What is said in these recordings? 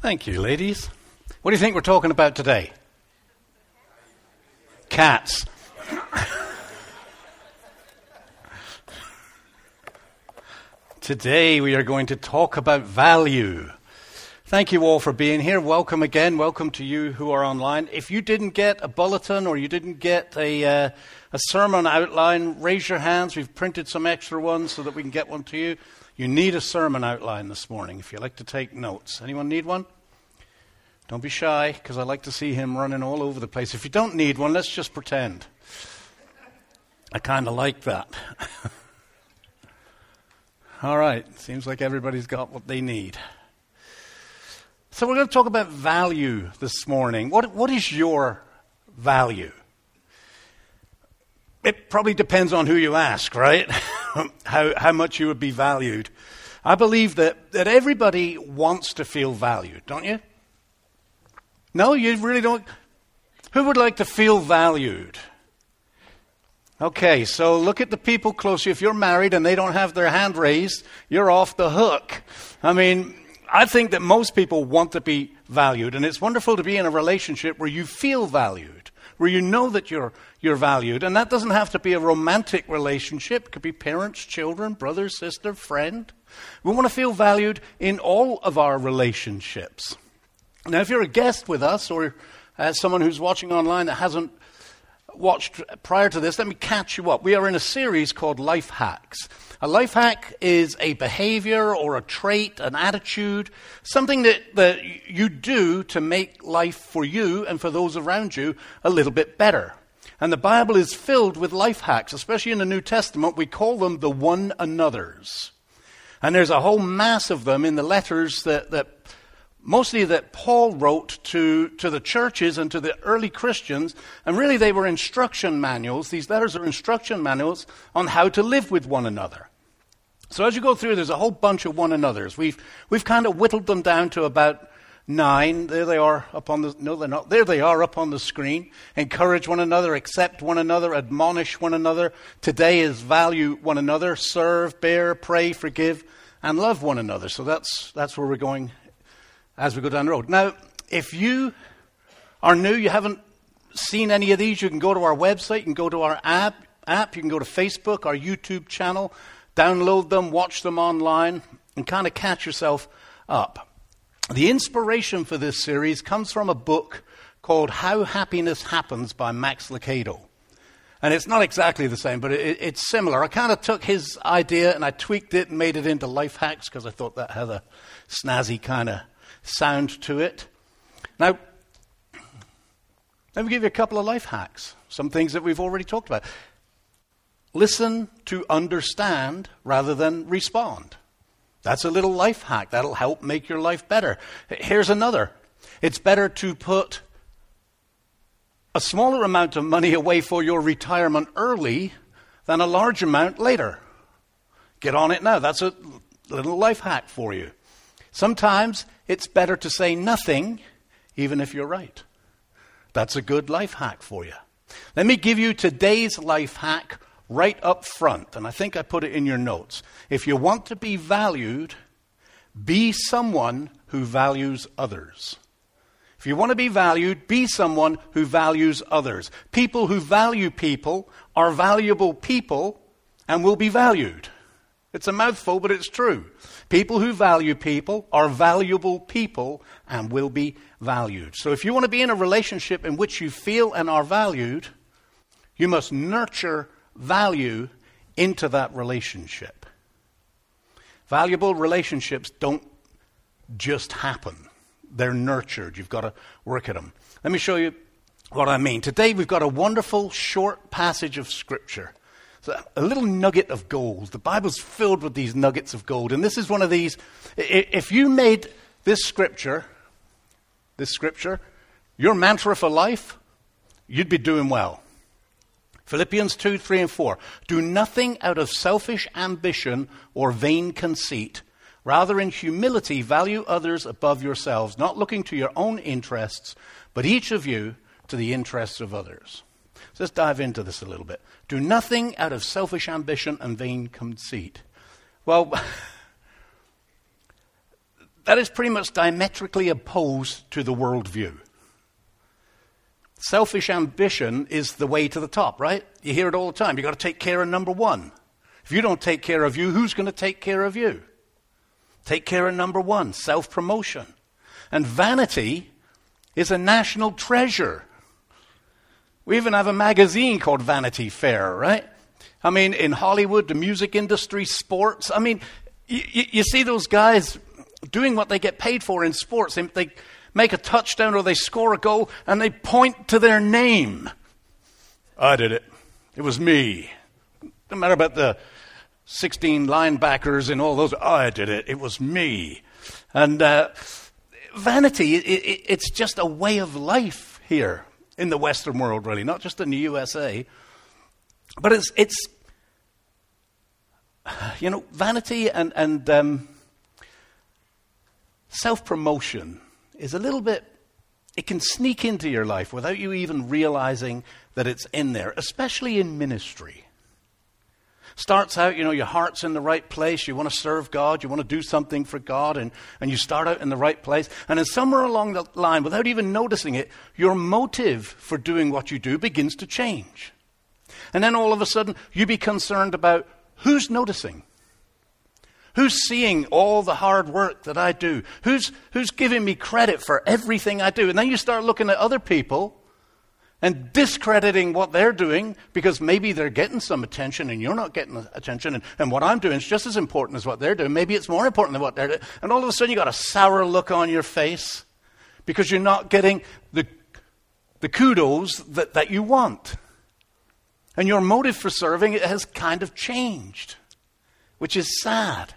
Thank you, ladies. What do you think we're talking about today? Cats. today we are going to talk about value. Thank you all for being here. Welcome again. Welcome to you who are online. If you didn't get a bulletin or you didn't get a, uh, a sermon outline, raise your hands. We've printed some extra ones so that we can get one to you. You need a sermon outline this morning if you like to take notes. Anyone need one? Don't be shy, because I like to see him running all over the place. If you don't need one, let's just pretend. I kind of like that. all right, seems like everybody's got what they need. So we're going to talk about value this morning. What, what is your value? It probably depends on who you ask, right? how, how much you would be valued. I believe that, that everybody wants to feel valued, don't you? No, you really don't. Who would like to feel valued? Okay, so look at the people close to you. If you're married and they don't have their hand raised, you're off the hook. I mean, I think that most people want to be valued, and it's wonderful to be in a relationship where you feel valued, where you know that you're, you're valued. And that doesn't have to be a romantic relationship, it could be parents, children, brother, sister, friend. We want to feel valued in all of our relationships. Now, if you're a guest with us, or as someone who's watching online that hasn't watched prior to this, let me catch you up. We are in a series called Life Hacks. A life hack is a behavior or a trait, an attitude, something that, that you do to make life for you and for those around you a little bit better. And the Bible is filled with life hacks, especially in the New Testament. We call them the one another's. And there's a whole mass of them in the letters that, that mostly that Paul wrote to, to the churches and to the early Christians. And really, they were instruction manuals. These letters are instruction manuals on how to live with one another. So as you go through, there's a whole bunch of one another's. We've, we've kind of whittled them down to about nine. There they are up on the, no, they're not. There they are up on the screen. Encourage one another, accept one another, admonish one another. Today is value one another, serve, bear, pray, forgive, and love one another. So that's, that's where we're going as we go down the road. Now, if you are new, you haven't seen any of these, you can go to our website, you can go to our app, app you can go to Facebook, our YouTube channel download them, watch them online, and kind of catch yourself up. The inspiration for this series comes from a book called How Happiness Happens by Max Lucado. And it's not exactly the same, but it, it's similar. I kind of took his idea and I tweaked it and made it into life hacks because I thought that had a snazzy kind of sound to it. Now, let me give you a couple of life hacks, some things that we've already talked about. Listen to understand rather than respond. That's a little life hack. That'll help make your life better. Here's another it's better to put a smaller amount of money away for your retirement early than a large amount later. Get on it now. That's a little life hack for you. Sometimes it's better to say nothing, even if you're right. That's a good life hack for you. Let me give you today's life hack right up front, and I think I put it in your notes. If you want to be valued, be someone who values others. If you want to be valued, be someone who values others. People who value people are valuable people and will be valued. It's a mouthful, but it's true. People who value people are valuable people and will be valued. So if you want to be in a relationship in which you feel and are valued, you must nurture value into that relationship. Valuable relationships don't just happen, they're nurtured. You've got to work at them. Let me show you what I mean. Today we've got a wonderful short passage of Scripture. So a little nugget of gold. The Bible's filled with these nuggets of gold. And this is one of these. If you made this scripture, this scripture, your mantra for life, you'd be doing well. Philippians 2, 3, and 4. Do nothing out of selfish ambition or vain conceit. Rather, in humility, value others above yourselves, not looking to your own interests, but each of you to the interests of others. So let's dive into this a little bit. Do nothing out of selfish ambition and vain conceit. Well, that is pretty much diametrically opposed to the worldview. Selfish ambition is the way to the top, right? You hear it all the time. You've got to take care of number one. If you don't take care of you, who's going to take care of you? Take care of number one self promotion. And vanity is a national treasure. We even have a magazine called Vanity Fair, right? I mean, in Hollywood, the music industry, sports. I mean, you, you see those guys doing what they get paid for in sports. They, they make a touchdown or they score a goal and they point to their name. I did it. It was me. No matter about the 16 linebackers and all those. I did it. It was me. And uh, vanity, it, it, it's just a way of life here in the Western world, really, not just in the USA. But it's, it's you know, vanity and, and um, self promotion is a little bit, it can sneak into your life without you even realizing that it's in there, especially in ministry. Starts out, you know, your heart's in the right place, you want to serve God, you want to do something for God, and, and you start out in the right place. And then somewhere along the line, without even noticing it, your motive for doing what you do begins to change. And then all of a sudden, you be concerned about who's noticing. Who's seeing all the hard work that I do? Who's, who's giving me credit for everything I do? And then you start looking at other people and discrediting what they're doing because maybe they're getting some attention and you're not getting attention. And, and what I'm doing is just as important as what they're doing. Maybe it's more important than what they're doing. And all of a sudden, you've got a sour look on your face because you're not getting the, the kudos that, that you want. And your motive for serving it has kind of changed, which is sad.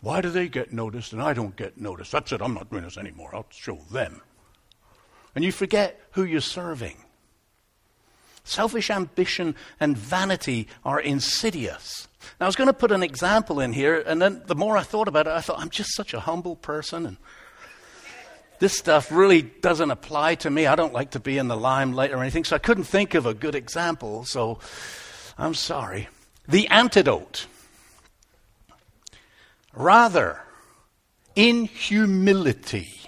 Why do they get noticed and I don't get noticed? That's it, I'm not doing this anymore. I'll show them and you forget who you're serving. Selfish ambition and vanity are insidious. Now, I was going to put an example in here, and then the more I thought about it, I thought, I'm just such a humble person, and this stuff really doesn't apply to me. I don't like to be in the limelight or anything, so I couldn't think of a good example, so I'm sorry. The antidote. Rather, in humility,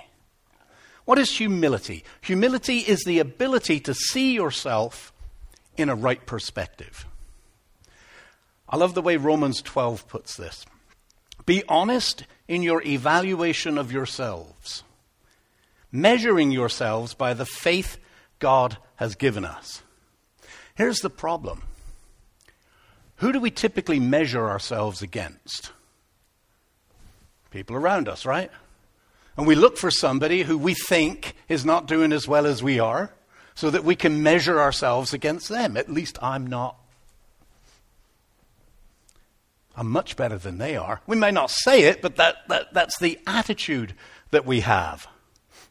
what is humility? Humility is the ability to see yourself in a right perspective. I love the way Romans 12 puts this. Be honest in your evaluation of yourselves, measuring yourselves by the faith God has given us. Here's the problem who do we typically measure ourselves against? People around us, right? And we look for somebody who we think is not doing as well as we are so that we can measure ourselves against them. At least I'm not. I'm much better than they are. We may not say it, but that, that, that's the attitude that we have.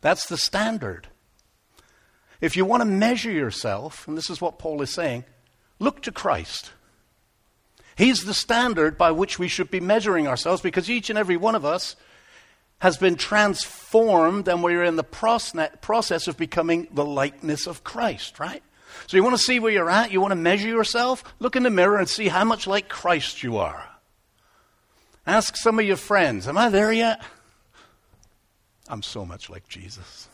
That's the standard. If you want to measure yourself, and this is what Paul is saying, look to Christ. He's the standard by which we should be measuring ourselves because each and every one of us has been transformed and we're in the process of becoming the likeness of Christ, right? So you want to see where you're at? You want to measure yourself? Look in the mirror and see how much like Christ you are. Ask some of your friends, Am I there yet? I'm so much like Jesus.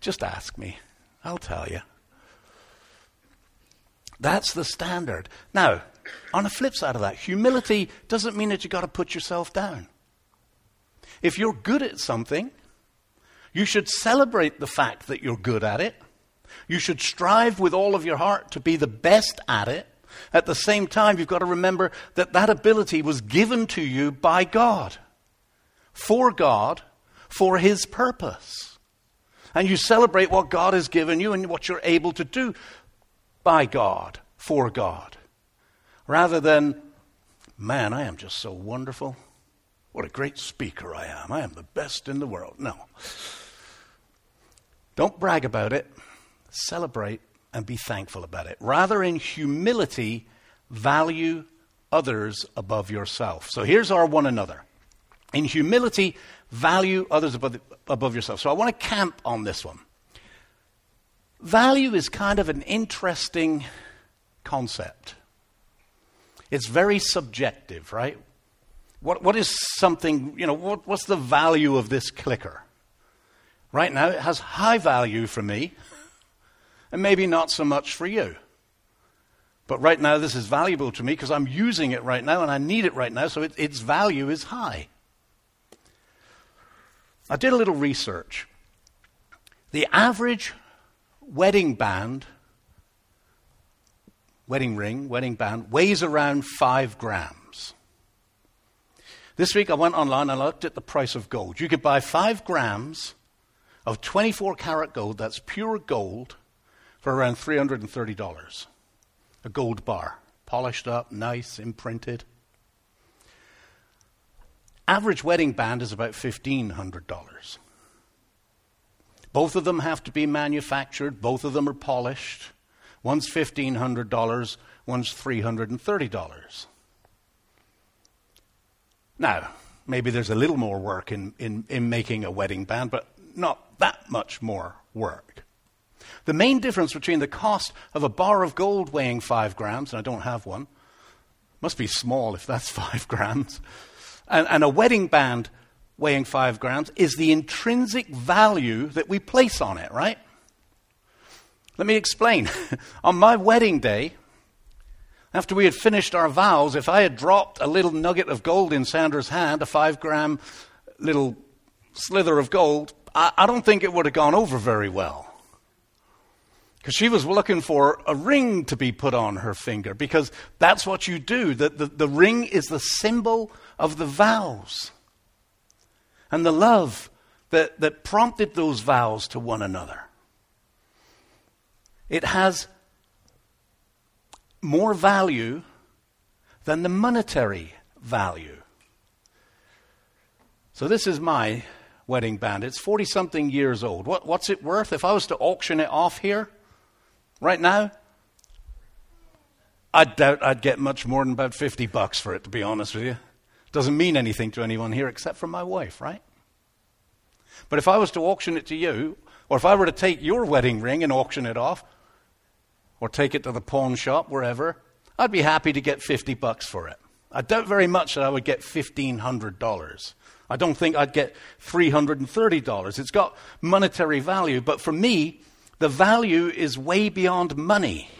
Just ask me, I'll tell you. That's the standard. Now, on the flip side of that, humility doesn't mean that you've got to put yourself down. If you're good at something, you should celebrate the fact that you're good at it. You should strive with all of your heart to be the best at it. At the same time, you've got to remember that that ability was given to you by God, for God, for His purpose. And you celebrate what God has given you and what you're able to do by God, for God. Rather than, man, I am just so wonderful. What a great speaker I am. I am the best in the world. No. Don't brag about it. Celebrate and be thankful about it. Rather, in humility, value others above yourself. So here's our one another. In humility, value others above, above yourself. So I want to camp on this one. Value is kind of an interesting concept. It's very subjective, right? What, what is something, you know, what, what's the value of this clicker? Right now, it has high value for me, and maybe not so much for you. But right now, this is valuable to me because I'm using it right now and I need it right now, so it, its value is high. I did a little research. The average wedding band, wedding ring, wedding band, weighs around five grams. This week I went online and I looked at the price of gold. You could buy five grams of 24 karat gold, that's pure gold, for around $330 a gold bar, polished up, nice, imprinted. Average wedding band is about $1,500. Both of them have to be manufactured, both of them are polished. One's $1,500, one's $330. Now, maybe there's a little more work in, in, in making a wedding band, but not that much more work. The main difference between the cost of a bar of gold weighing five grams, and I don't have one, must be small if that's five grams, and, and a wedding band weighing five grams is the intrinsic value that we place on it, right? Let me explain. on my wedding day, after we had finished our vows, if I had dropped a little nugget of gold in Sandra's hand, a five gram little slither of gold, I, I don't think it would have gone over very well. Because she was looking for a ring to be put on her finger, because that's what you do. The, the, the ring is the symbol of the vows and the love that, that prompted those vows to one another. It has more value than the monetary value. So, this is my wedding band. It's 40 something years old. What, what's it worth? If I was to auction it off here, Right now, I doubt I'd get much more than about 50 bucks for it, to be honest with you. Doesn't mean anything to anyone here except for my wife, right? But if I was to auction it to you, or if I were to take your wedding ring and auction it off, or take it to the pawn shop, wherever, I'd be happy to get 50 bucks for it. I doubt very much that I would get $1,500. I don't think I'd get $330. It's got monetary value, but for me, the value is way beyond money.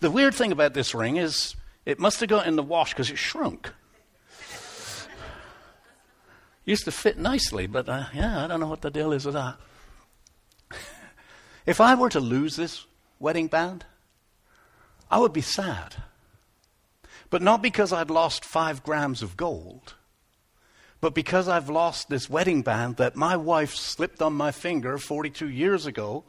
The weird thing about this ring is it must have got in the wash because it shrunk. Used to fit nicely, but uh, yeah, I don't know what the deal is with that. if I were to lose this wedding band, I would be sad. But not because I'd lost five grams of gold, but because I've lost this wedding band that my wife slipped on my finger 42 years ago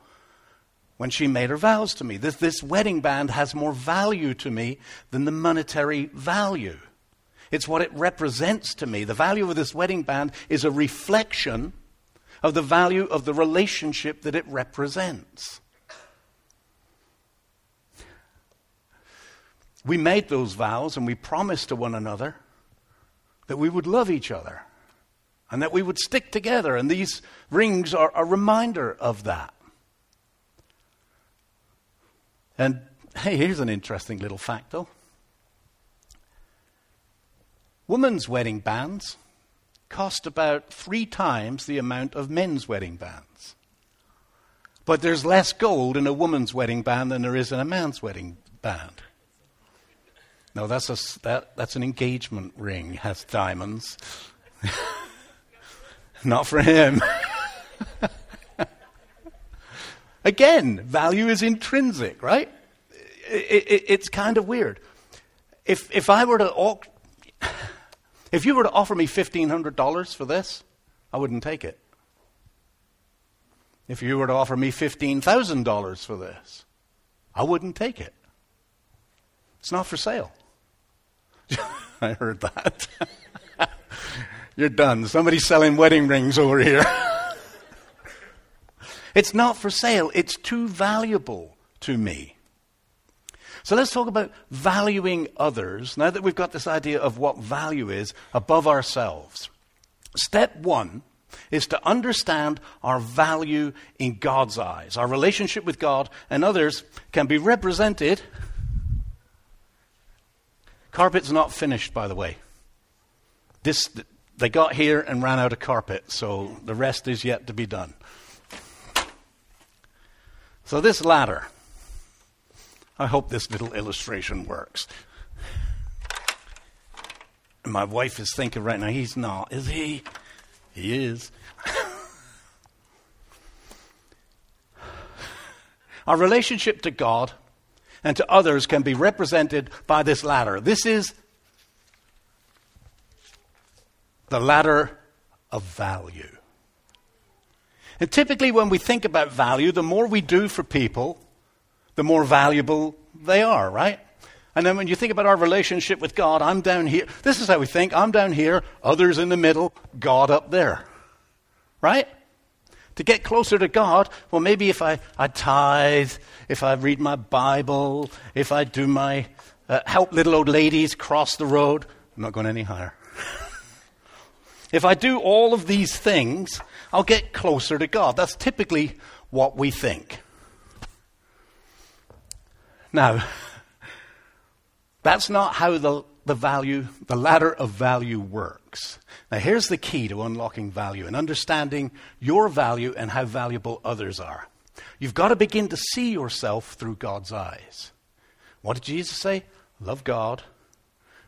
when she made her vows to me. This, this wedding band has more value to me than the monetary value. It's what it represents to me. The value of this wedding band is a reflection of the value of the relationship that it represents. We made those vows and we promised to one another that we would love each other and that we would stick together. And these rings are a reminder of that. And hey, here's an interesting little fact, though. Women's wedding bands cost about three times the amount of men's wedding bands. But there's less gold in a woman's wedding band than there is in a man's wedding band. No, that's, a, that, that's an engagement ring, has diamonds. Not for him. Again, value is intrinsic, right? It, it, it's kind of weird. If, if I were to, if you were to offer me $1,500 for this, I wouldn't take it. If you were to offer me $15,000 for this, I wouldn't take it. It's not for sale. I heard that. You're done. Somebody's selling wedding rings over here. It's not for sale, it's too valuable to me. So let's talk about valuing others now that we've got this idea of what value is above ourselves. Step one is to understand our value in God's eyes. Our relationship with God and others can be represented. Carpet's not finished, by the way. this, they got here and ran out of carpet, so the rest is yet to be done. So, this ladder, I hope this little illustration works. My wife is thinking right now, he's not, is he? He is. Our relationship to God and to others can be represented by this ladder. This is the ladder of value. And typically, when we think about value, the more we do for people, the more valuable they are, right? And then when you think about our relationship with God, I'm down here. This is how we think I'm down here, others in the middle, God up there. Right? To get closer to God, well, maybe if I, I tithe, if I read my Bible, if I do my uh, help little old ladies cross the road, I'm not going any higher. if I do all of these things, I'll get closer to God. That's typically what we think. Now, that's not how the, the value, the ladder of value works. Now, here's the key to unlocking value and understanding your value and how valuable others are. You've got to begin to see yourself through God's eyes. What did Jesus say? Love God,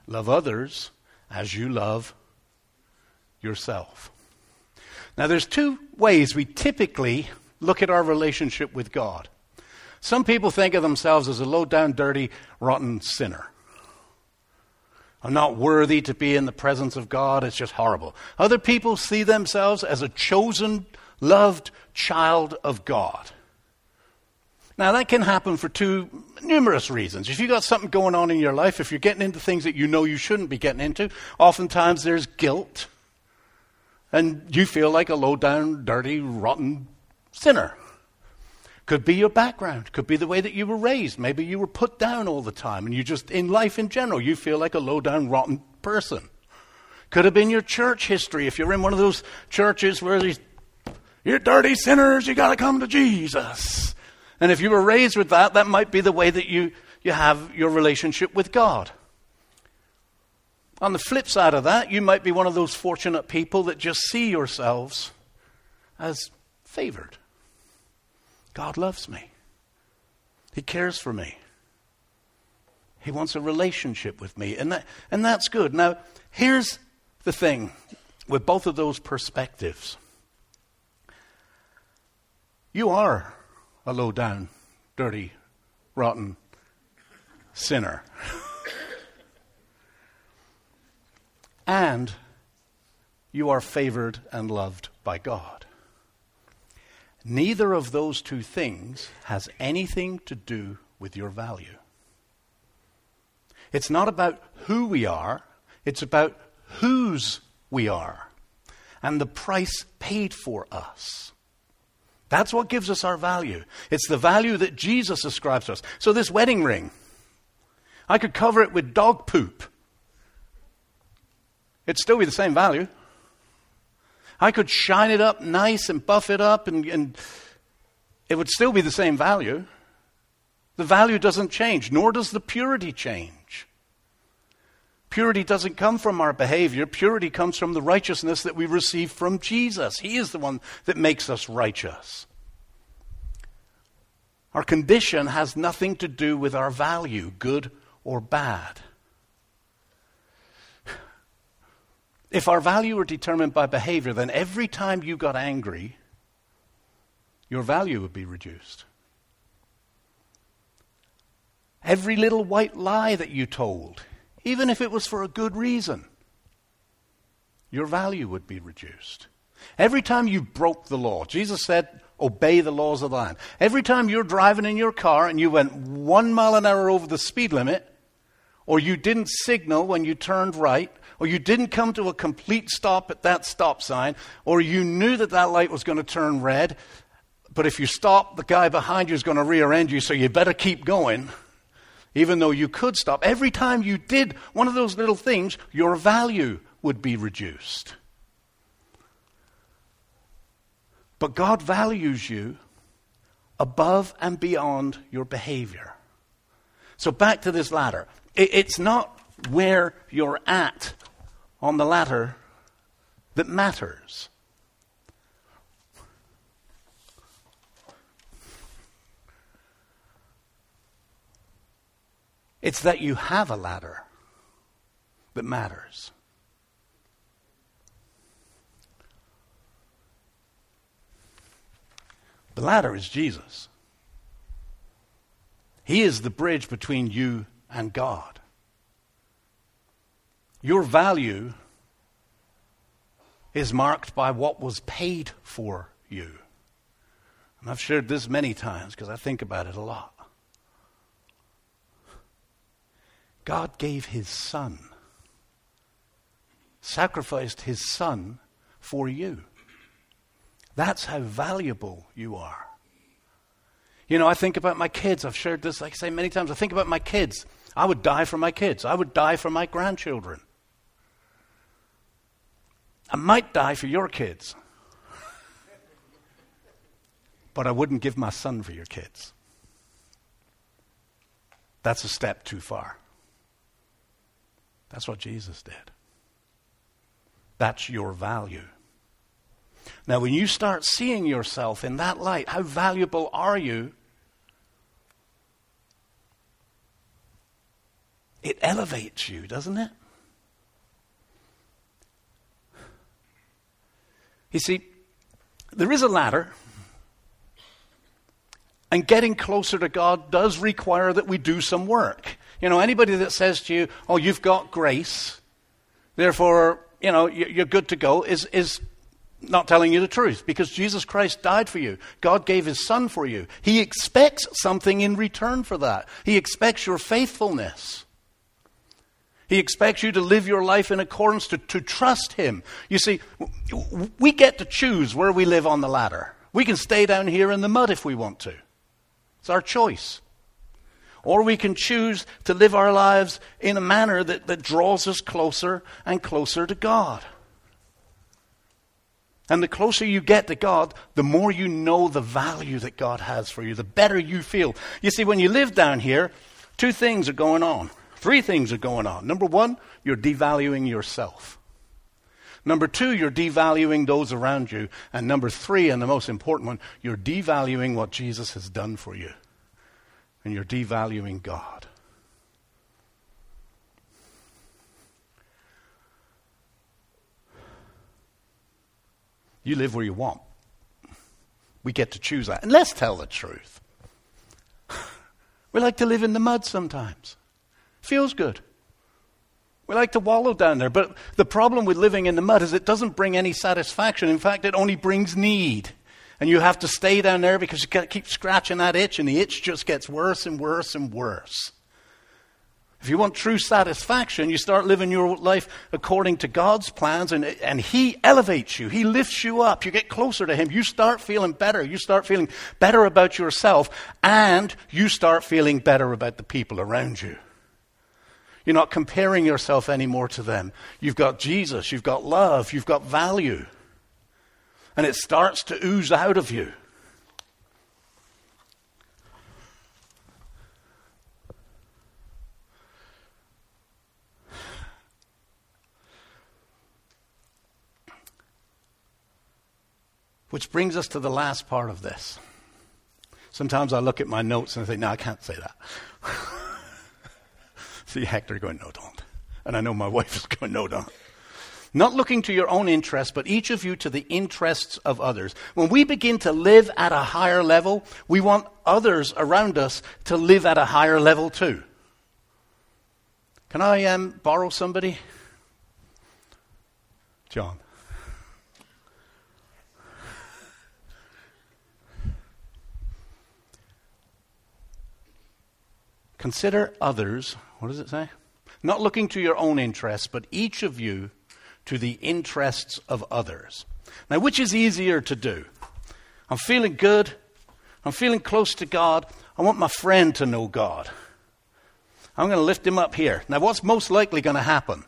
love others as you love yourself. Now, there's two ways we typically look at our relationship with God. Some people think of themselves as a low down, dirty, rotten sinner. I'm not worthy to be in the presence of God. It's just horrible. Other people see themselves as a chosen, loved child of God. Now, that can happen for two numerous reasons. If you've got something going on in your life, if you're getting into things that you know you shouldn't be getting into, oftentimes there's guilt. And you feel like a low down, dirty, rotten sinner. Could be your background. Could be the way that you were raised. Maybe you were put down all the time and you just, in life in general, you feel like a low down, rotten person. Could have been your church history. If you're in one of those churches where these, you're dirty sinners, you gotta come to Jesus. And if you were raised with that, that might be the way that you, you have your relationship with God. On the flip side of that, you might be one of those fortunate people that just see yourselves as favored. God loves me. He cares for me. He wants a relationship with me. And, that, and that's good. Now, here's the thing with both of those perspectives you are a low down, dirty, rotten sinner. and you are favored and loved by God. Neither of those two things has anything to do with your value. It's not about who we are, it's about whose we are and the price paid for us. That's what gives us our value. It's the value that Jesus ascribes to us. So, this wedding ring, I could cover it with dog poop. It'd still be the same value. I could shine it up nice and buff it up, and, and it would still be the same value. The value doesn't change, nor does the purity change. Purity doesn't come from our behavior. Purity comes from the righteousness that we receive from Jesus. He is the one that makes us righteous. Our condition has nothing to do with our value, good or bad. If our value were determined by behavior, then every time you got angry, your value would be reduced. Every little white lie that you told, even if it was for a good reason, your value would be reduced. Every time you broke the law, Jesus said, obey the laws of the land. Every time you're driving in your car and you went one mile an hour over the speed limit, or you didn't signal when you turned right, or you didn't come to a complete stop at that stop sign, or you knew that that light was going to turn red, but if you stop, the guy behind you is going to rear end you, so you better keep going, even though you could stop. Every time you did one of those little things, your value would be reduced. But God values you above and beyond your behavior. So back to this ladder. It's not where you're at on the ladder that matters. It's that you have a ladder that matters. The ladder is Jesus. He is the bridge between you and God. Your value is marked by what was paid for you. And I've shared this many times because I think about it a lot. God gave his son, sacrificed his son for you. That's how valuable you are. You know, I think about my kids. I've shared this, like I say many times. I think about my kids. I would die for my kids. I would die for my grandchildren. I might die for your kids. but I wouldn't give my son for your kids. That's a step too far. That's what Jesus did. That's your value. Now, when you start seeing yourself in that light, how valuable are you? It elevates you, doesn't it? You see, there is a ladder, and getting closer to God does require that we do some work. You know, anybody that says to you, oh, you've got grace, therefore, you know, you're good to go, is, is not telling you the truth because Jesus Christ died for you. God gave his son for you. He expects something in return for that. He expects your faithfulness. He expects you to live your life in accordance to, to trust Him. You see, we get to choose where we live on the ladder. We can stay down here in the mud if we want to. It's our choice. Or we can choose to live our lives in a manner that, that draws us closer and closer to God. And the closer you get to God, the more you know the value that God has for you, the better you feel. You see, when you live down here, two things are going on. Three things are going on. Number one, you're devaluing yourself. Number two, you're devaluing those around you. And number three, and the most important one, you're devaluing what Jesus has done for you. And you're devaluing God. You live where you want. We get to choose that. And let's tell the truth. We like to live in the mud sometimes. Feels good. We like to wallow down there, but the problem with living in the mud is it doesn't bring any satisfaction. In fact, it only brings need. And you have to stay down there because you keep scratching that itch, and the itch just gets worse and worse and worse. If you want true satisfaction, you start living your life according to God's plans, and, and He elevates you. He lifts you up. You get closer to Him. You start feeling better. You start feeling better about yourself, and you start feeling better about the people around you. You're not comparing yourself anymore to them. You've got Jesus, you've got love, you've got value. And it starts to ooze out of you. Which brings us to the last part of this. Sometimes I look at my notes and I think, no, I can't say that. See Hector going, no, don't. And I know my wife is going, no, don't. Not looking to your own interests, but each of you to the interests of others. When we begin to live at a higher level, we want others around us to live at a higher level too. Can I um, borrow somebody? John. Consider others what does it say? Not looking to your own interests, but each of you to the interests of others. Now, which is easier to do? I'm feeling good. I'm feeling close to God. I want my friend to know God. I'm going to lift him up here. Now, what's most likely going to happen?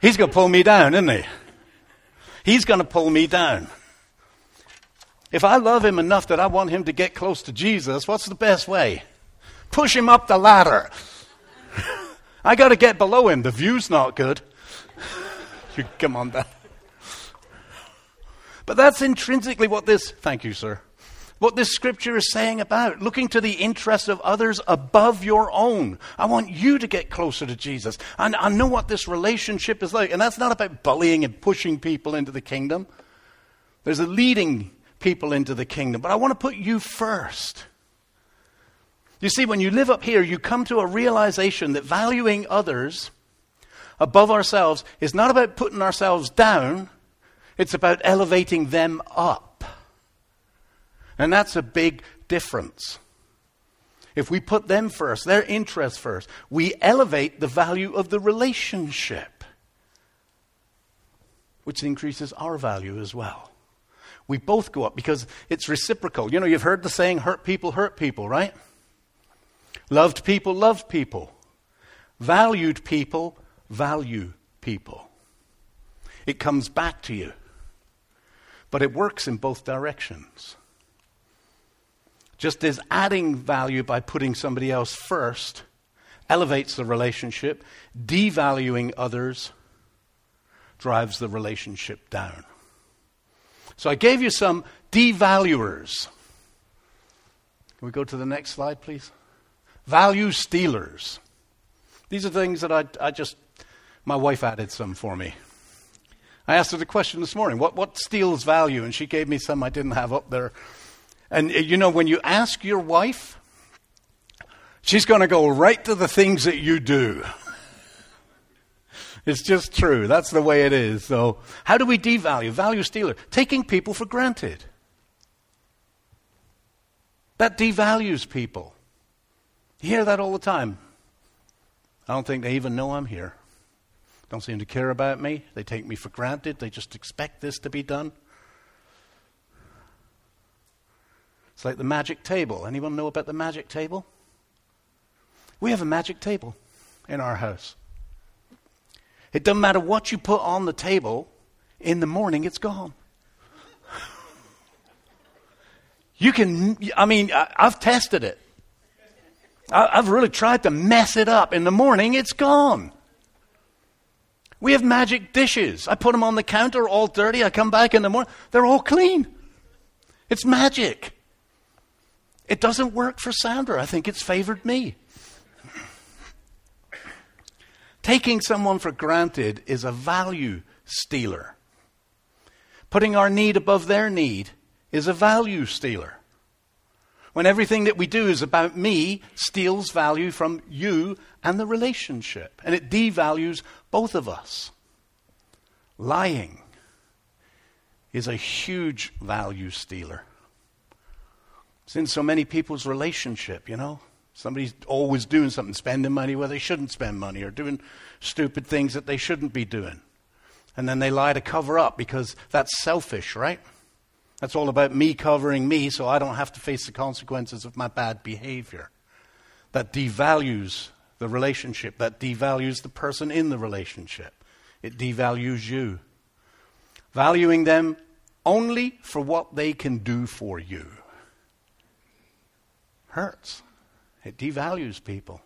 He's going to pull me down, isn't he? He's going to pull me down. If I love him enough that I want him to get close to Jesus, what's the best way? Push him up the ladder. I got to get below him. The view's not good. you come on down. But that's intrinsically what this, thank you, sir, what this scripture is saying about looking to the interests of others above your own. I want you to get closer to Jesus. And I know what this relationship is like. And that's not about bullying and pushing people into the kingdom. There's a leading people into the kingdom. But I want to put you first. You see, when you live up here, you come to a realization that valuing others above ourselves is not about putting ourselves down, it's about elevating them up. And that's a big difference. If we put them first, their interests first, we elevate the value of the relationship, which increases our value as well. We both go up because it's reciprocal. You know, you've heard the saying, hurt people hurt people, right? Loved people love people. Valued people value people. It comes back to you. But it works in both directions. Just as adding value by putting somebody else first elevates the relationship, devaluing others drives the relationship down. So I gave you some devaluers. Can we go to the next slide, please? Value stealers. These are things that I, I just, my wife added some for me. I asked her the question this morning what, what steals value? And she gave me some I didn't have up there. And uh, you know, when you ask your wife, she's going to go right to the things that you do. it's just true. That's the way it is. So, how do we devalue? Value stealer. Taking people for granted. That devalues people. You hear that all the time. I don't think they even know I'm here. Don't seem to care about me. They take me for granted. They just expect this to be done. It's like the magic table. Anyone know about the magic table? We have a magic table in our house. It doesn't matter what you put on the table, in the morning it's gone. You can, I mean, I've tested it. I've really tried to mess it up. In the morning, it's gone. We have magic dishes. I put them on the counter all dirty. I come back in the morning, they're all clean. It's magic. It doesn't work for Sandra. I think it's favored me. Taking someone for granted is a value stealer. Putting our need above their need is a value stealer. When everything that we do is about me, steals value from you and the relationship, and it devalues both of us. Lying is a huge value stealer. It's in so many people's relationship, you know. Somebody's always doing something, spending money where they shouldn't spend money, or doing stupid things that they shouldn't be doing. And then they lie to cover up because that's selfish, right? That's all about me covering me so I don't have to face the consequences of my bad behavior. That devalues the relationship, that devalues the person in the relationship. It devalues you. Valuing them only for what they can do for you hurts. It devalues people.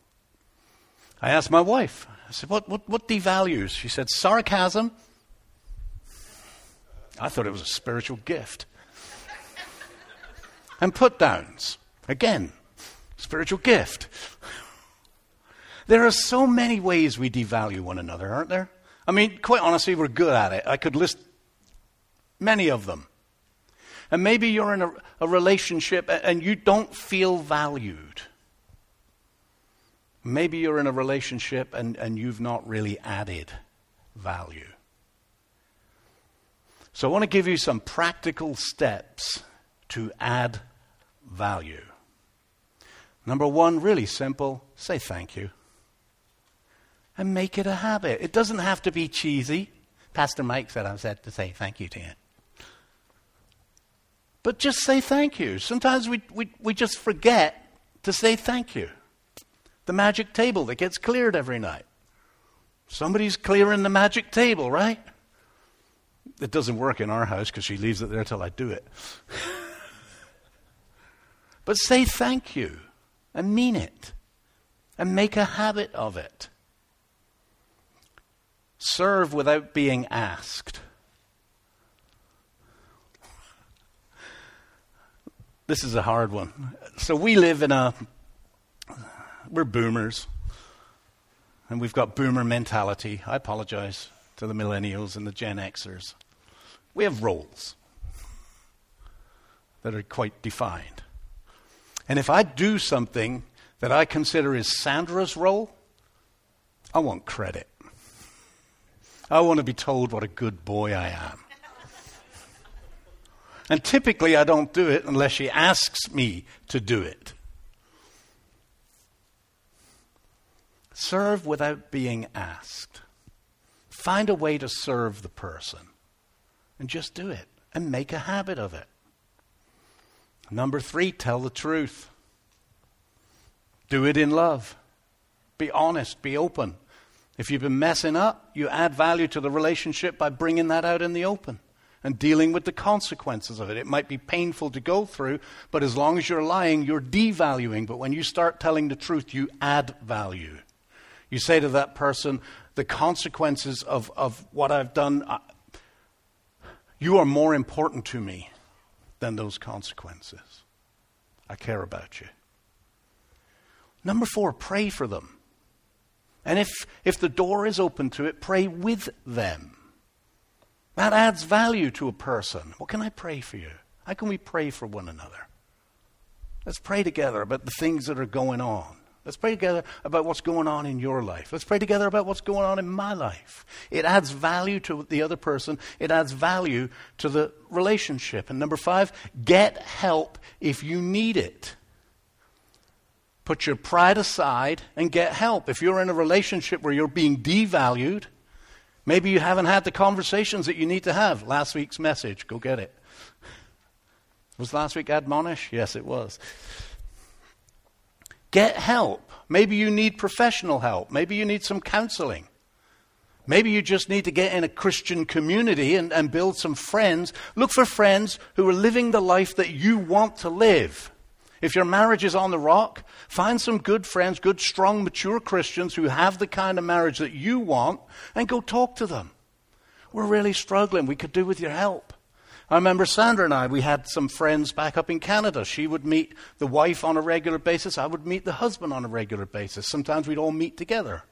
I asked my wife, I said, what, what, what devalues? She said, sarcasm. I thought it was a spiritual gift. And put downs. Again, spiritual gift. There are so many ways we devalue one another, aren't there? I mean, quite honestly, we're good at it. I could list many of them. And maybe you're in a, a relationship and you don't feel valued. Maybe you're in a relationship and, and you've not really added value. So I want to give you some practical steps to add value. Number one, really simple say thank you. And make it a habit. It doesn't have to be cheesy. Pastor Mike said I said to say thank you to you. But just say thank you. Sometimes we, we, we just forget to say thank you. The magic table that gets cleared every night. Somebody's clearing the magic table, right? It doesn't work in our house because she leaves it there till I do it. but say thank you and mean it and make a habit of it. serve without being asked. This is a hard one. So we live in a, we're boomers, and we've got boomer mentality. I apologize to the millennials and the Gen Xers. We have roles that are quite defined. And if I do something that I consider is Sandra's role, I want credit. I want to be told what a good boy I am. And typically, I don't do it unless she asks me to do it. Serve without being asked. Find a way to serve the person and just do it and make a habit of it. Number three, tell the truth. Do it in love. Be honest, be open. If you've been messing up, you add value to the relationship by bringing that out in the open and dealing with the consequences of it. It might be painful to go through, but as long as you're lying, you're devaluing. But when you start telling the truth, you add value. You say to that person, the consequences of, of what I've done, uh, you are more important to me than those consequences. I care about you. Number four, pray for them. And if, if the door is open to it, pray with them. That adds value to a person. What can I pray for you? How can we pray for one another? Let's pray together about the things that are going on. Let's pray together about what's going on in your life. Let's pray together about what's going on in my life. It adds value to the other person, it adds value to the relationship. And number five, get help if you need it. Put your pride aside and get help. If you're in a relationship where you're being devalued, maybe you haven't had the conversations that you need to have. Last week's message, go get it. Was last week admonish? Yes, it was. Get help. Maybe you need professional help. Maybe you need some counseling. Maybe you just need to get in a Christian community and, and build some friends. Look for friends who are living the life that you want to live. If your marriage is on the rock, find some good friends, good, strong, mature Christians who have the kind of marriage that you want and go talk to them. We're really struggling. We could do with your help. I remember Sandra and I, we had some friends back up in Canada. She would meet the wife on a regular basis. I would meet the husband on a regular basis. Sometimes we'd all meet together.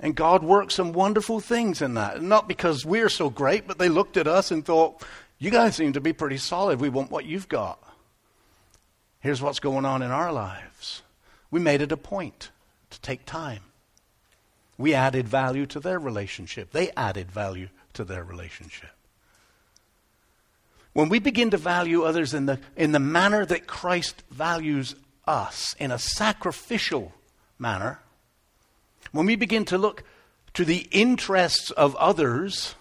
And God worked some wonderful things in that. Not because we're so great, but they looked at us and thought, you guys seem to be pretty solid. We want what you've got. Here's what's going on in our lives. We made it a point to take time. We added value to their relationship. They added value to their relationship. When we begin to value others in the, in the manner that Christ values us, in a sacrificial manner, when we begin to look to the interests of others,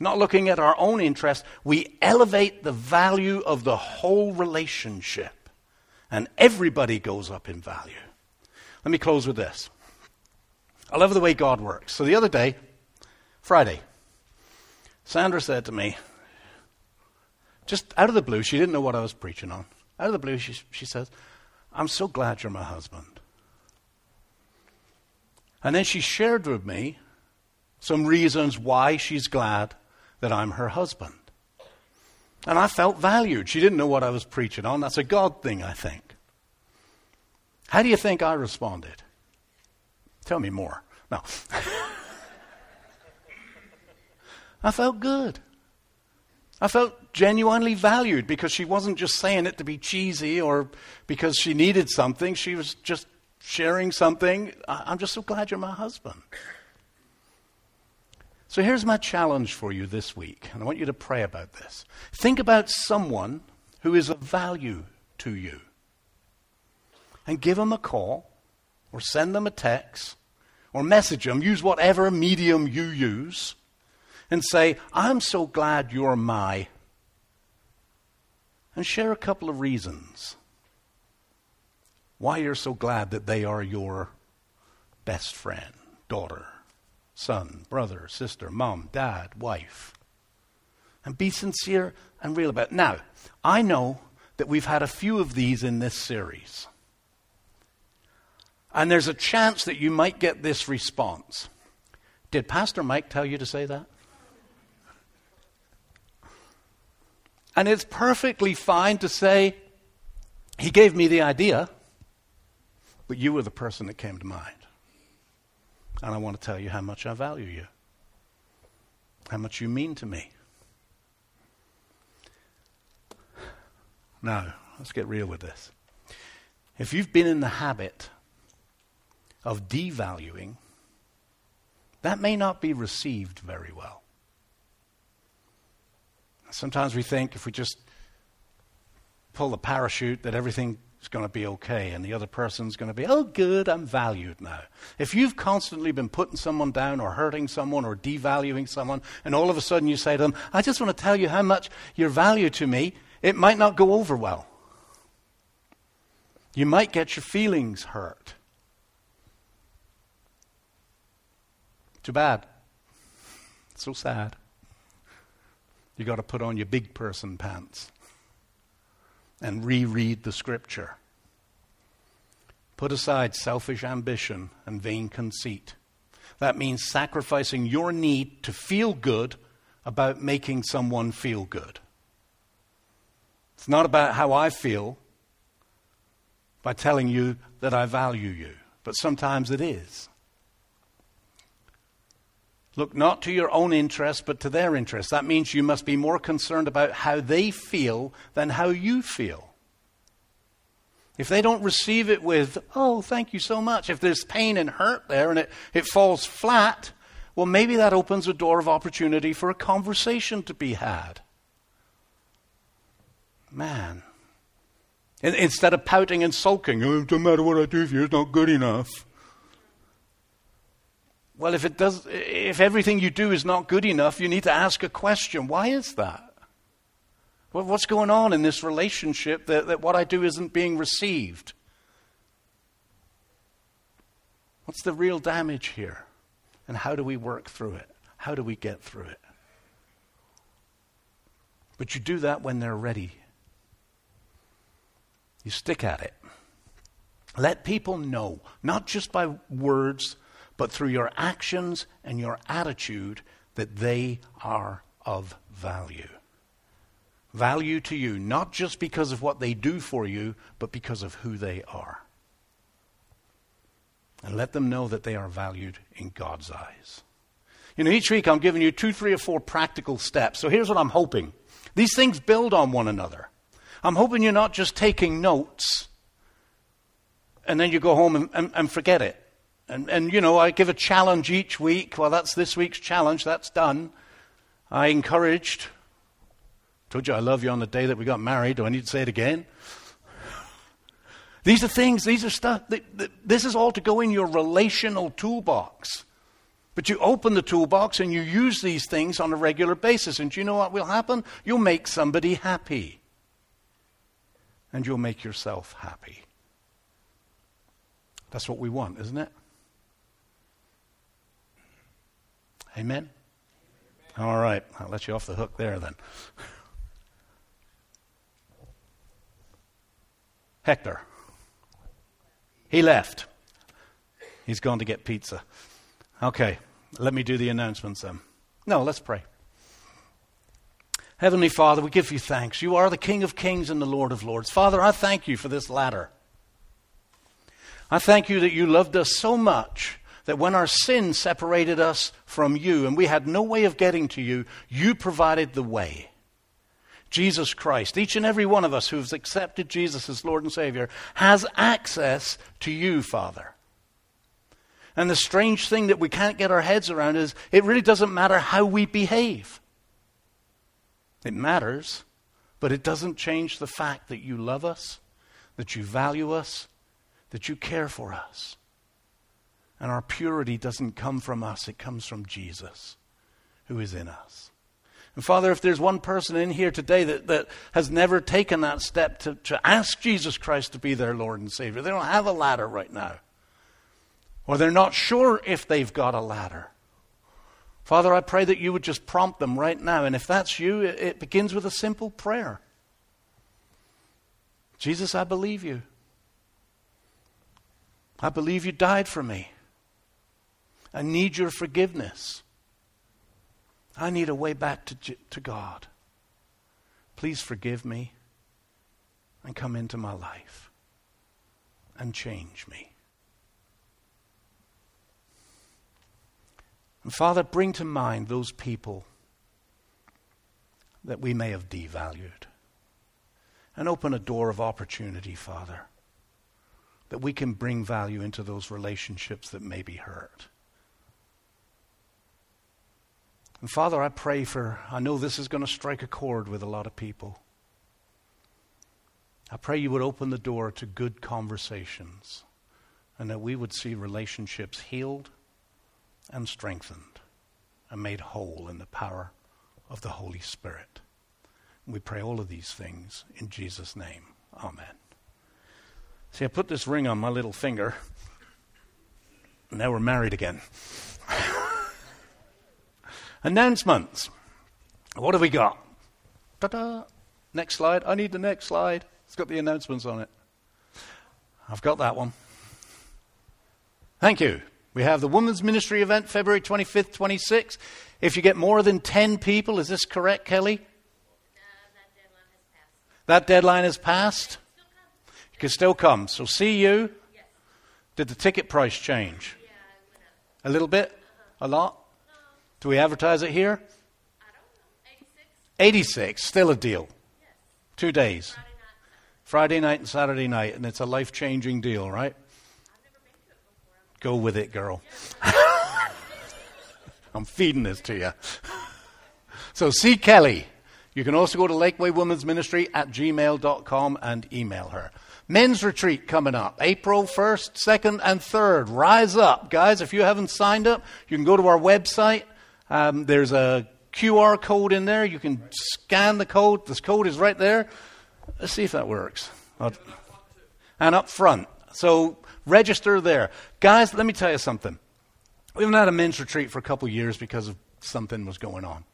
not looking at our own interests, we elevate the value of the whole relationship. And everybody goes up in value. Let me close with this. I love the way God works. So the other day, Friday, Sandra said to me, just out of the blue, she didn't know what I was preaching on. Out of the blue, she, she says, I'm so glad you're my husband. And then she shared with me some reasons why she's glad that I'm her husband. And I felt valued. She didn't know what I was preaching on. That's a God thing, I think. How do you think I responded? Tell me more. No. I felt good. I felt genuinely valued because she wasn't just saying it to be cheesy or because she needed something. She was just sharing something. I'm just so glad you're my husband. So here's my challenge for you this week, and I want you to pray about this. Think about someone who is of value to you and give them a call or send them a text or message them. Use whatever medium you use and say, I'm so glad you're my. And share a couple of reasons why you're so glad that they are your best friend, daughter, son, brother, sister, mom, dad, wife. And be sincere and real about it. Now, I know that we've had a few of these in this series. And there's a chance that you might get this response. Did Pastor Mike tell you to say that? And it's perfectly fine to say, He gave me the idea, but you were the person that came to mind. And I want to tell you how much I value you, how much you mean to me. Now, let's get real with this. If you've been in the habit of devaluing, that may not be received very well. Sometimes we think if we just pull the parachute that everything is going to be okay and the other person's going to be, oh, good, I'm valued now. If you've constantly been putting someone down or hurting someone or devaluing someone, and all of a sudden you say to them, I just want to tell you how much you're valued to me, it might not go over well. You might get your feelings hurt. Too bad. so sad. You got to put on your big person pants and reread the scripture. Put aside selfish ambition and vain conceit. That means sacrificing your need to feel good about making someone feel good. It's not about how I feel by telling you that I value you, but sometimes it is. Look not to your own interest, but to their interest. That means you must be more concerned about how they feel than how you feel. If they don't receive it with, oh, thank you so much, if there's pain and hurt there and it, it falls flat, well, maybe that opens a door of opportunity for a conversation to be had. Man. instead of pouting and sulking, oh, it doesn't matter what I do for you, it's not good enough. Well, if, it does, if everything you do is not good enough, you need to ask a question. Why is that? Well, what's going on in this relationship that, that what I do isn't being received? What's the real damage here? And how do we work through it? How do we get through it? But you do that when they're ready. You stick at it. Let people know, not just by words, but through your actions and your attitude that they are of value. Value to you, not just because of what they do for you, but because of who they are. And let them know that they are valued in God's eyes. You know, each week I'm giving you two, three, or four practical steps. So here's what I'm hoping these things build on one another. I'm hoping you're not just taking notes and then you go home and, and, and forget it. And, and, you know, I give a challenge each week. Well, that's this week's challenge. That's done. I encouraged. Told you I love you on the day that we got married. Do I need to say it again? These are things, these are stuff, this is all to go in your relational toolbox. But you open the toolbox and you use these things on a regular basis. And do you know what will happen? You'll make somebody happy. And you'll make yourself happy. That's what we want, isn't it? Amen? All right, I'll let you off the hook there then. Hector. He left. He's gone to get pizza. Okay, let me do the announcements then. No, let's pray. Heavenly Father, we give you thanks. You are the King of kings and the Lord of lords. Father, I thank you for this ladder. I thank you that you loved us so much that when our sin separated us from you and we had no way of getting to you, you provided the way. Jesus Christ, each and every one of us who has accepted Jesus as Lord and Savior, has access to you, Father. And the strange thing that we can't get our heads around is it really doesn't matter how we behave. It matters, but it doesn't change the fact that you love us, that you value us, that you care for us. And our purity doesn't come from us, it comes from Jesus who is in us. And Father, if there's one person in here today that, that has never taken that step to, to ask Jesus Christ to be their Lord and Savior, they don't have a ladder right now. Or they're not sure if they've got a ladder. Father, I pray that you would just prompt them right now. And if that's you, it, it begins with a simple prayer Jesus, I believe you. I believe you died for me. I need your forgiveness. I need a way back to, to God. Please forgive me and come into my life and change me. And Father, bring to mind those people that we may have devalued. And open a door of opportunity, Father, that we can bring value into those relationships that may be hurt. And Father, I pray for, I know this is going to strike a chord with a lot of people. I pray you would open the door to good conversations and that we would see relationships healed and strengthened and made whole in the power of the Holy Spirit. We pray all of these things in Jesus' name. Amen. See, I put this ring on my little finger. And now we're married again. Announcements. What have we got? Ta-da. Next slide. I need the next slide. It's got the announcements on it. I've got that one. Thank you. We have the Women's Ministry event February 25th, 26th. If you get more than 10 people, is this correct, Kelly? that deadline has passed. That deadline has passed. You can still come. So, see you. Did the ticket price change? A little bit? Uh-huh. A lot? Do we advertise it here? 86. 86, Still a deal. Two days. Friday night and Saturday night, and it's a life changing deal, right? Go with it, girl. I'm feeding this to you. So, see Kelly. You can also go to Lakeway Women's Ministry at gmail.com and email her. Men's retreat coming up April 1st, 2nd, and 3rd. Rise up. Guys, if you haven't signed up, you can go to our website. Um, there's a QR code in there. You can scan the code. This code is right there. Let's see if that works. And up front. So register there. Guys, let me tell you something. We haven't had a men's retreat for a couple years because of something was going on.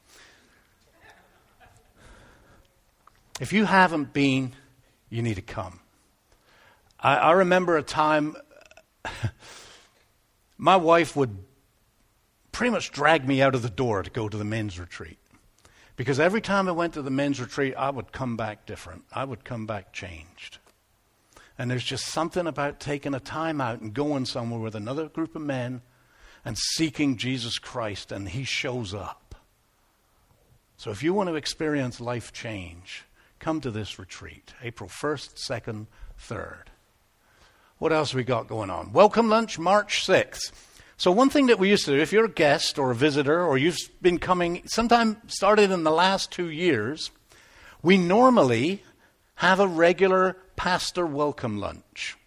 If you haven't been, you need to come. I, I remember a time my wife would pretty much dragged me out of the door to go to the men's retreat. Because every time I went to the men's retreat, I would come back different. I would come back changed. And there's just something about taking a time out and going somewhere with another group of men and seeking Jesus Christ, and He shows up. So if you want to experience life change, come to this retreat, April 1st, 2nd, 3rd. What else we got going on? Welcome lunch, March 6th. So, one thing that we used to do, if you're a guest or a visitor, or you've been coming, sometime started in the last two years, we normally have a regular pastor welcome lunch.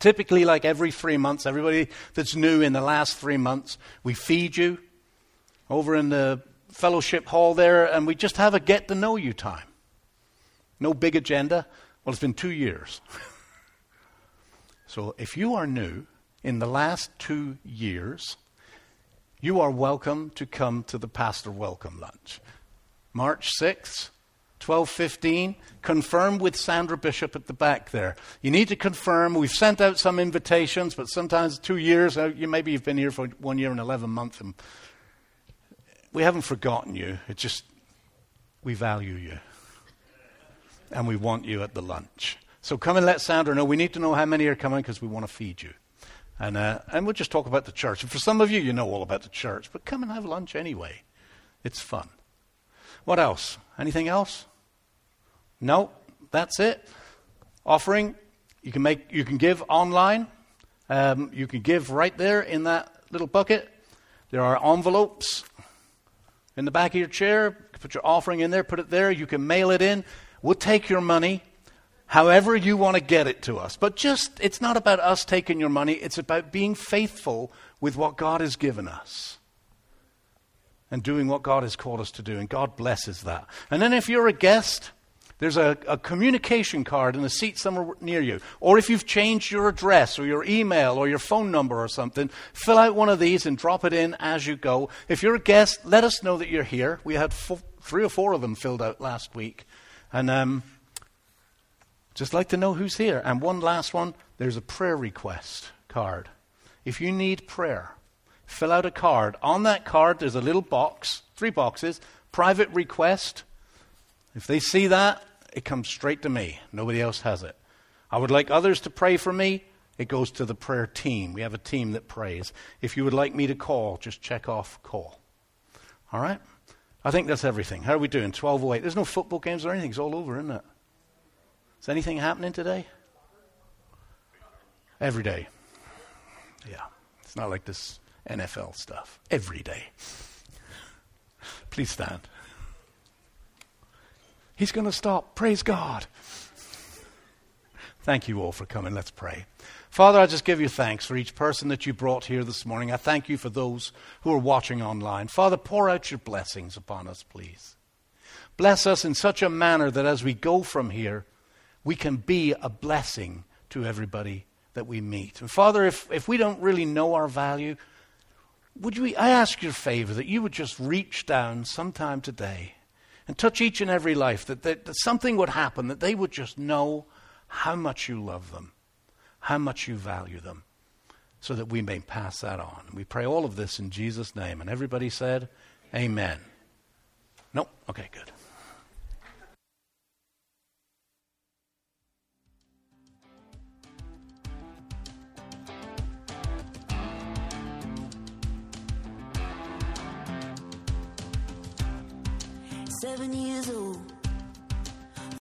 Typically, like every three months, everybody that's new in the last three months, we feed you over in the fellowship hall there, and we just have a get to know you time. No big agenda. Well, it's been two years. so if you are new in the last two years, you are welcome to come to the pastor welcome lunch. March 6th, 1215. Confirm with Sandra Bishop at the back there. You need to confirm. We've sent out some invitations, but sometimes two years, uh, you maybe you've been here for one year and 11 months, and we haven't forgotten you. It's just we value you. And we want you at the lunch. So come and let Sandra know. We need to know how many are coming because we want to feed you. And, uh, and we'll just talk about the church. And for some of you, you know all about the church, but come and have lunch anyway. It's fun. What else? Anything else? No, that's it. Offering, you can make, you can give online. Um, you can give right there in that little bucket. There are envelopes in the back of your chair. Put your offering in there, put it there. You can mail it in. We'll take your money however you want to get it to us. But just, it's not about us taking your money, it's about being faithful with what God has given us and doing what God has called us to do. And God blesses that. And then if you're a guest, there's a, a, communication card in a seat somewhere near you. Or if you've changed your address or your email or your phone number or something, fill out one of these and drop it in as you go. If you're a guest, let us know that you're here. We had four, three or four of them filled out last week. And um, just like to know who's here. And one last one there's a prayer request card. If you need prayer, fill out a card. On that card, there's a little box, three boxes, private request. If they see that, it comes straight to me. Nobody else has it. I would like others to pray for me. It goes to the prayer team. We have a team that prays. If you would like me to call, just check off call. All right? I think that's everything. How are we doing? 1208. There's no football games or anything. It's all over, isn't it? Is anything happening today? Every day. Yeah. It's not like this NFL stuff. Every day. Please stand. He's going to stop. Praise God. Thank you all for coming. Let's pray. Father, I just give you thanks for each person that you brought here this morning. I thank you for those who are watching online. Father, pour out your blessings upon us, please. Bless us in such a manner that as we go from here, we can be a blessing to everybody that we meet. And Father, if, if we don't really know our value, would we, I ask your favor that you would just reach down sometime today and touch each and every life, that, that, that something would happen, that they would just know how much you love them, how much you value them, so that we may pass that on. We pray all of this in Jesus' name. And everybody said, Amen. No? Okay, good. Seven years old